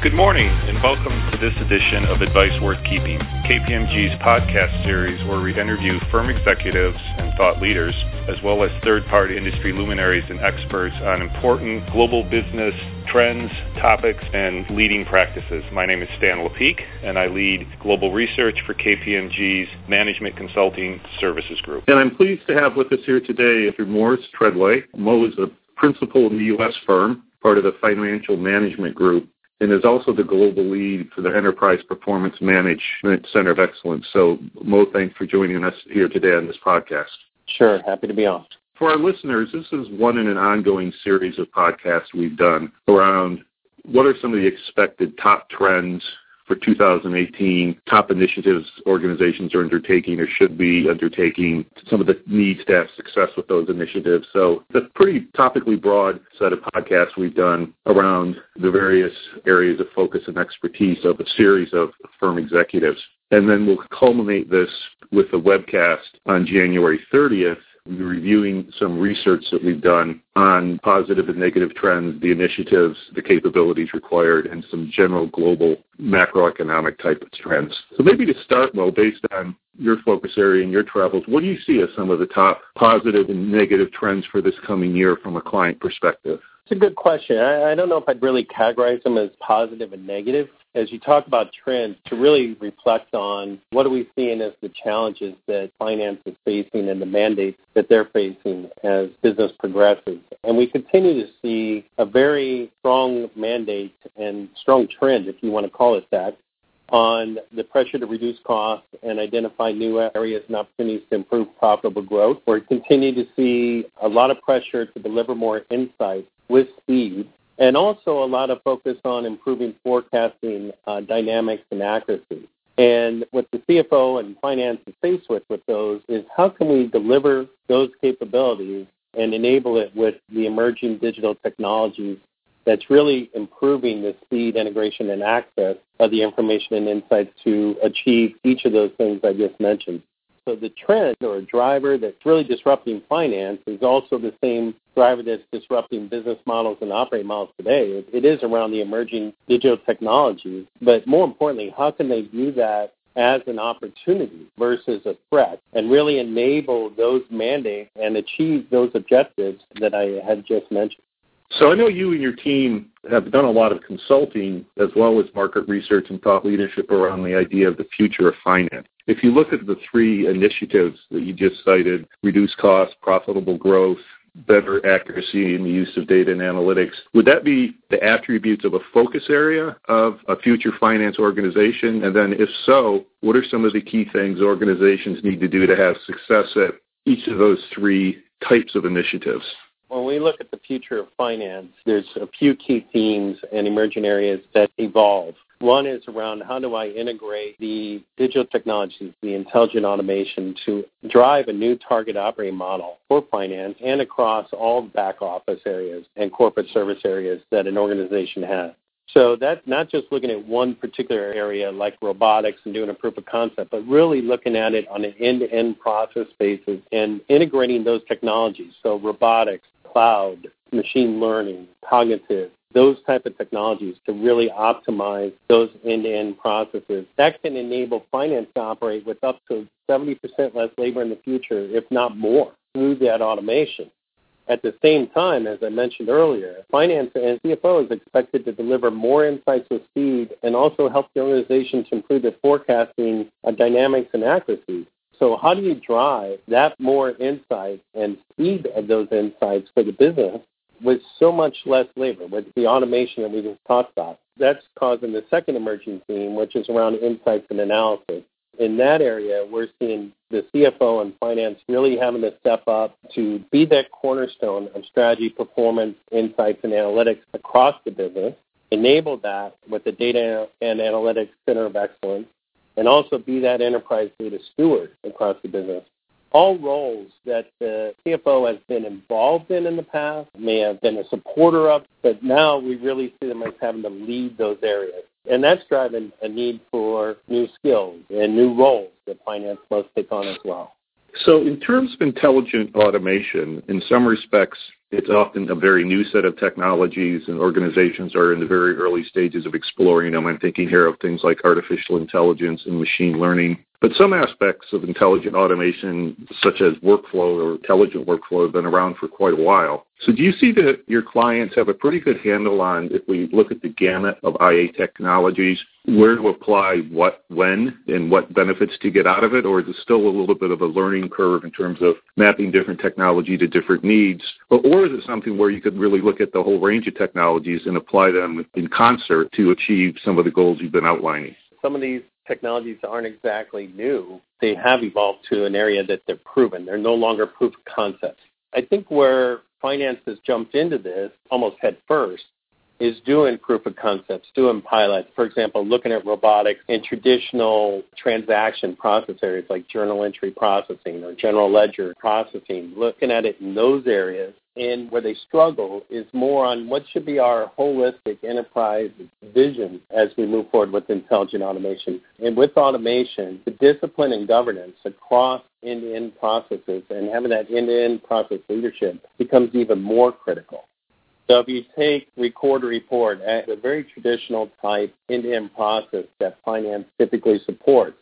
Good morning, and welcome to this edition of Advice Worth Keeping, KPMG's podcast series where we interview firm executives and thought leaders, as well as third party industry luminaries and experts on important global business trends, topics, and leading practices. My name is Stan Lepeak, and I lead global research for KPMG's Management Consulting Services Group. And I'm pleased to have with us here today Mr. Morris Treadway. Mo is a principal in the U.S. firm, part of the Financial Management Group and is also the global lead for the Enterprise Performance Management Center of Excellence. So, Mo, thanks for joining us here today on this podcast. Sure, happy to be on. For our listeners, this is one in an ongoing series of podcasts we've done around what are some of the expected top trends for 2018, top initiatives organizations are undertaking or should be undertaking, some of the needs to have success with those initiatives. So it's a pretty topically broad set of podcasts we've done around the various areas of focus and expertise of a series of firm executives. And then we'll culminate this with a webcast on January 30th we're reviewing some research that we've done on positive and negative trends, the initiatives, the capabilities required, and some general global macroeconomic type of trends. So maybe to start, Mo, based on your focus area and your travels, what do you see as some of the top positive and negative trends for this coming year from a client perspective? It's a good question. I, I don't know if I'd really categorize them as positive and negative as you talk about trends, to really reflect on what are we seeing as the challenges that finance is facing and the mandates that they're facing as business progresses. And we continue to see a very strong mandate and strong trend, if you want to call it that, on the pressure to reduce costs and identify new areas and opportunities to improve profitable growth. We're continuing to see a lot of pressure to deliver more insight with speed and also a lot of focus on improving forecasting uh, dynamics and accuracy. And what the CFO and finance is faced with with those is how can we deliver those capabilities and enable it with the emerging digital technologies that's really improving the speed, integration, and access of the information and insights to achieve each of those things I just mentioned. So the trend or driver that's really disrupting finance is also the same driver that's disrupting business models and operating models today. It, it is around the emerging digital technologies, but more importantly, how can they view that as an opportunity versus a threat and really enable those mandates and achieve those objectives that I had just mentioned. So I know you and your team have done a lot of consulting as well as market research and thought leadership around the idea of the future of finance. If you look at the three initiatives that you just cited, reduce costs, profitable growth, better accuracy in the use of data and analytics. Would that be the attributes of a focus area of a future finance organization? And then if so, what are some of the key things organizations need to do to have success at each of those three types of initiatives? When we look at the future of finance, there's a few key themes and emerging areas that evolve. One is around how do I integrate the digital technologies, the intelligent automation to drive a new target operating model for finance and across all back office areas and corporate service areas that an organization has. So that's not just looking at one particular area like robotics and doing a proof of concept, but really looking at it on an end-to-end process basis and integrating those technologies. So robotics, cloud, machine learning, cognitive, those type of technologies to really optimize those end-to-end processes. That can enable finance to operate with up to 70% less labor in the future, if not more, through that automation. At the same time, as I mentioned earlier, finance and CFO is expected to deliver more insights with speed and also help the organization to improve their forecasting uh, dynamics and accuracy. So how do you drive that more insight and speed of those insights for the business with so much less labor, with the automation that we just talked about? That's causing the second emerging theme, which is around insights and analysis. In that area, we're seeing the CFO and finance really having to step up to be that cornerstone of strategy, performance, insights, and analytics across the business, enable that with the data and analytics center of excellence, and also be that enterprise data steward across the business. All roles that the CFO has been involved in in the past, may have been a supporter of, but now we really see them as having to lead those areas. And that's driving a need for new skills and new roles that finance must take on as well. So, in terms of intelligent automation, in some respects, it's often a very new set of technologies, and organizations are in the very early stages of exploring them. I'm thinking here of things like artificial intelligence and machine learning. But some aspects of intelligent automation, such as workflow or intelligent workflow, have been around for quite a while. So, do you see that your clients have a pretty good handle on, if we look at the gamut of IA technologies, where to apply what, when, and what benefits to get out of it? Or is it still a little bit of a learning curve in terms of mapping different technology to different needs? Or, or is it something where you could really look at the whole range of technologies and apply them in concert to achieve some of the goals you've been outlining? Some of these technologies aren't exactly new. They have evolved to an area that they're proven. They're no longer proof of concepts. I think where finance has jumped into this almost head first is doing proof of concepts, doing pilots. For example, looking at robotics in traditional transaction process areas like journal entry processing or general ledger processing, looking at it in those areas and where they struggle is more on what should be our holistic enterprise vision as we move forward with intelligent automation. And with automation, the discipline and governance across end-to-end processes and having that end-to-end process leadership becomes even more critical. So if you take record report, a very traditional type end-to-end process that finance typically supports,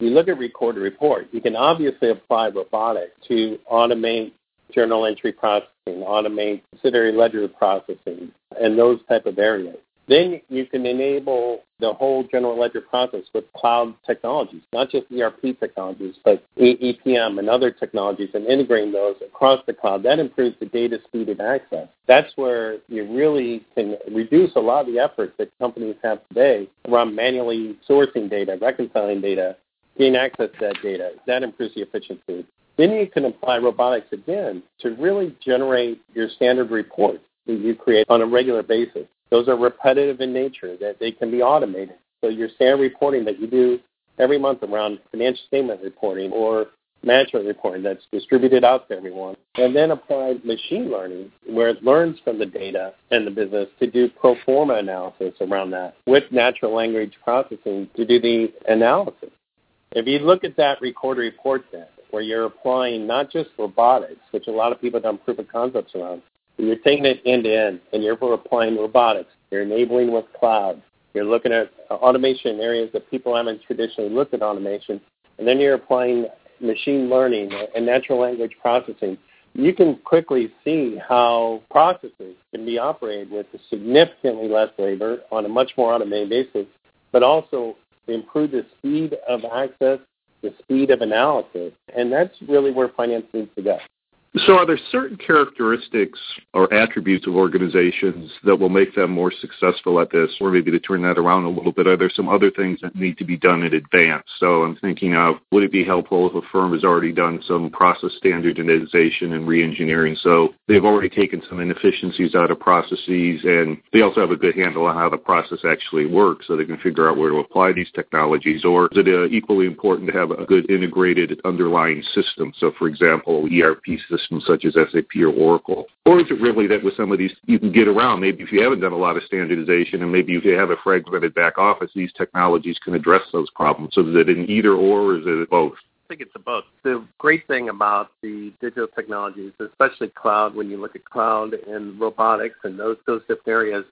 you look at record report, you can obviously apply robotics to automate journal entry processing, automate subsidiary ledger processing, and those type of areas. Then you can enable the whole general ledger process with cloud technologies, not just ERP technologies, but EPM and other technologies, and integrating those across the cloud. That improves the data speed and access. That's where you really can reduce a lot of the efforts that companies have today around manually sourcing data, reconciling data, getting access to that data. That improves the efficiency. Then you can apply robotics again to really generate your standard reports that you create on a regular basis. Those are repetitive in nature, that they can be automated. So your standard reporting that you do every month around financial statement reporting or management reporting that's distributed out to everyone, and then apply machine learning where it learns from the data and the business to do pro forma analysis around that with natural language processing to do the analysis. If you look at that record report then, where you're applying not just robotics, which a lot of people have done proof of concepts around, but you're taking it end to end and you're applying robotics. You're enabling with cloud. You're looking at uh, automation areas that people haven't traditionally looked at automation, and then you're applying machine learning and natural language processing. You can quickly see how processes can be operated with significantly less labor on a much more automated basis, but also improve the speed of access the speed of analysis. And that's really where finance needs to go. So, are there certain characteristics or attributes of organizations that will make them more successful at this, or maybe to turn that around a little bit? Are there some other things that need to be done in advance? So, I'm thinking of would it be helpful if a firm has already done some process standardization and reengineering? So, they've already taken some inefficiencies out of processes, and they also have a good handle on how the process actually works, so they can figure out where to apply these technologies. Or is it uh, equally important to have a good integrated underlying system? So, for example, ERP system systems such as SAP or Oracle? Or is it really that with some of these you can get around? Maybe if you haven't done a lot of standardization and maybe if you have a fragmented back office, these technologies can address those problems. So is it an either or, or is it both? I think it's a both. The great thing about the digital technologies, especially cloud, when you look at cloud and robotics and those those different areas,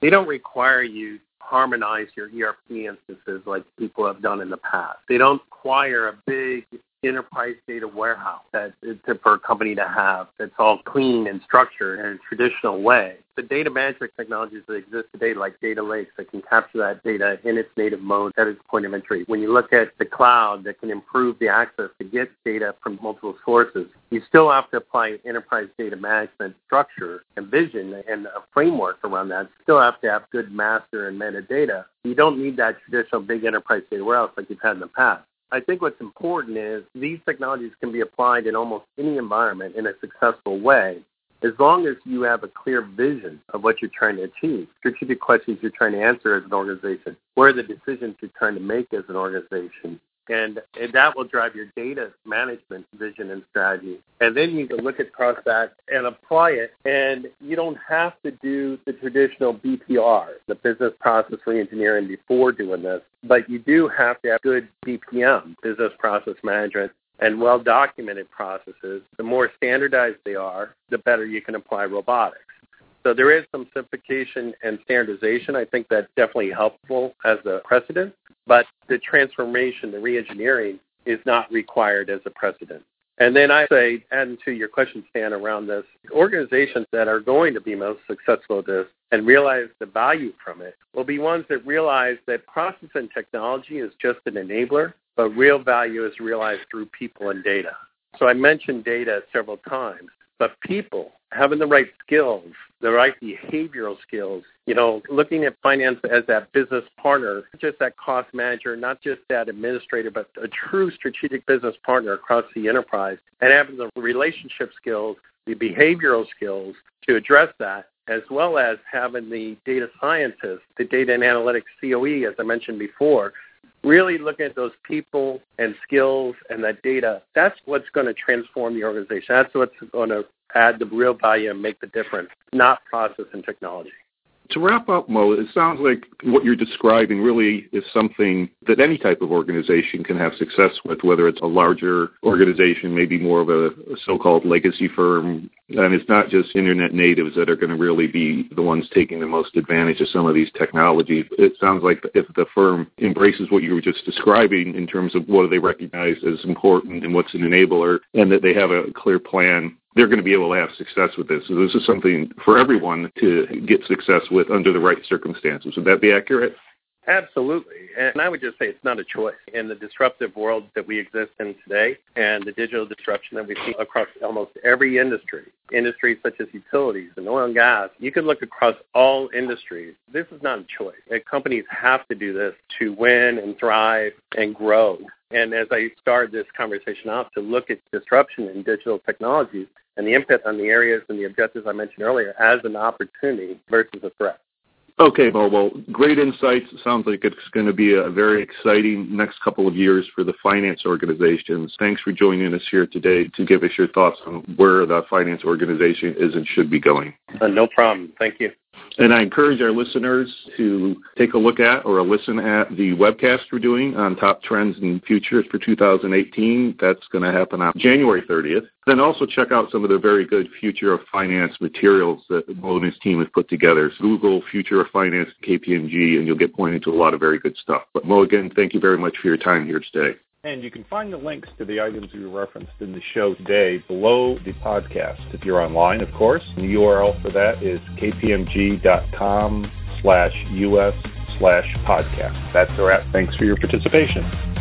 they don't require you to harmonize your ERP instances like people have done in the past. They don't require a big enterprise data warehouse that for a company to have that's all clean and structured in a traditional way. The data management technologies that exist today, like data lakes that can capture that data in its native mode at its point of entry. When you look at the cloud that can improve the access to get data from multiple sources, you still have to apply enterprise data management structure and vision and a framework around that. You still have to have good master and metadata. You don't need that traditional big enterprise data warehouse like you've had in the past. I think what's important is these technologies can be applied in almost any environment in a successful way as long as you have a clear vision of what you're trying to achieve, strategic questions you're trying to answer as an organization, where the decisions you're trying to make as an organization, and, and that will drive your data management vision and strategy. And then you can look across that and apply it. And you don't have to do the traditional BPR, the business process reengineering, before doing this. But you do have to have good BPM, business process management, and well documented processes, the more standardized they are, the better you can apply robotics. So there is some simplification and standardization. I think that's definitely helpful as a precedent, but the transformation, the reengineering is not required as a precedent. And then I say, adding to your question, Stan, around this, organizations that are going to be most successful at this and realize the value from it will be ones that realize that process and technology is just an enabler, but real value is realized through people and data. So I mentioned data several times, but people having the right skills, the right behavioral skills, you know, looking at finance as that business partner, not just that cost manager, not just that administrator, but a true strategic business partner across the enterprise, and having the relationship skills, the behavioral skills to address that, as well as having the data scientists, the data and analytics COE, as I mentioned before, really looking at those people and skills and that data, that's what's going to transform the organization. That's what's going to add the real value and make the difference, not process and technology. To wrap up, Mo, it sounds like what you're describing really is something that any type of organization can have success with, whether it's a larger organization, maybe more of a so-called legacy firm. And it's not just internet natives that are going to really be the ones taking the most advantage of some of these technologies. It sounds like if the firm embraces what you were just describing in terms of what do they recognize as important and what's an enabler, and that they have a clear plan they're going to be able to have success with this. So this is something for everyone to get success with under the right circumstances. Would that be accurate? Absolutely. And I would just say it's not a choice. In the disruptive world that we exist in today and the digital disruption that we see across almost every industry, industries such as utilities and oil and gas, you can look across all industries. This is not a choice. Companies have to do this to win and thrive and grow. And as I started this conversation off to look at disruption in digital technologies, and the impact on the areas and the objectives I mentioned earlier as an opportunity versus a threat. Okay, Mo. Well, great insights. It sounds like it's going to be a very exciting next couple of years for the finance organizations. Thanks for joining us here today to give us your thoughts on where the finance organization is and should be going. Uh, no problem. Thank you. And I encourage our listeners to take a look at or a listen at the webcast we're doing on top trends and futures for 2018. That's going to happen on January 30th. Then also check out some of the very good Future of Finance materials that Mo and his team have put together. So Google Future of Finance KPMG and you'll get pointed to a lot of very good stuff. But Mo, again, thank you very much for your time here today. And you can find the links to the items we referenced in the show today below the podcast if you're online, of course. The URL for that is kpmg.com slash us slash podcast. That's a wrap. Thanks for your participation.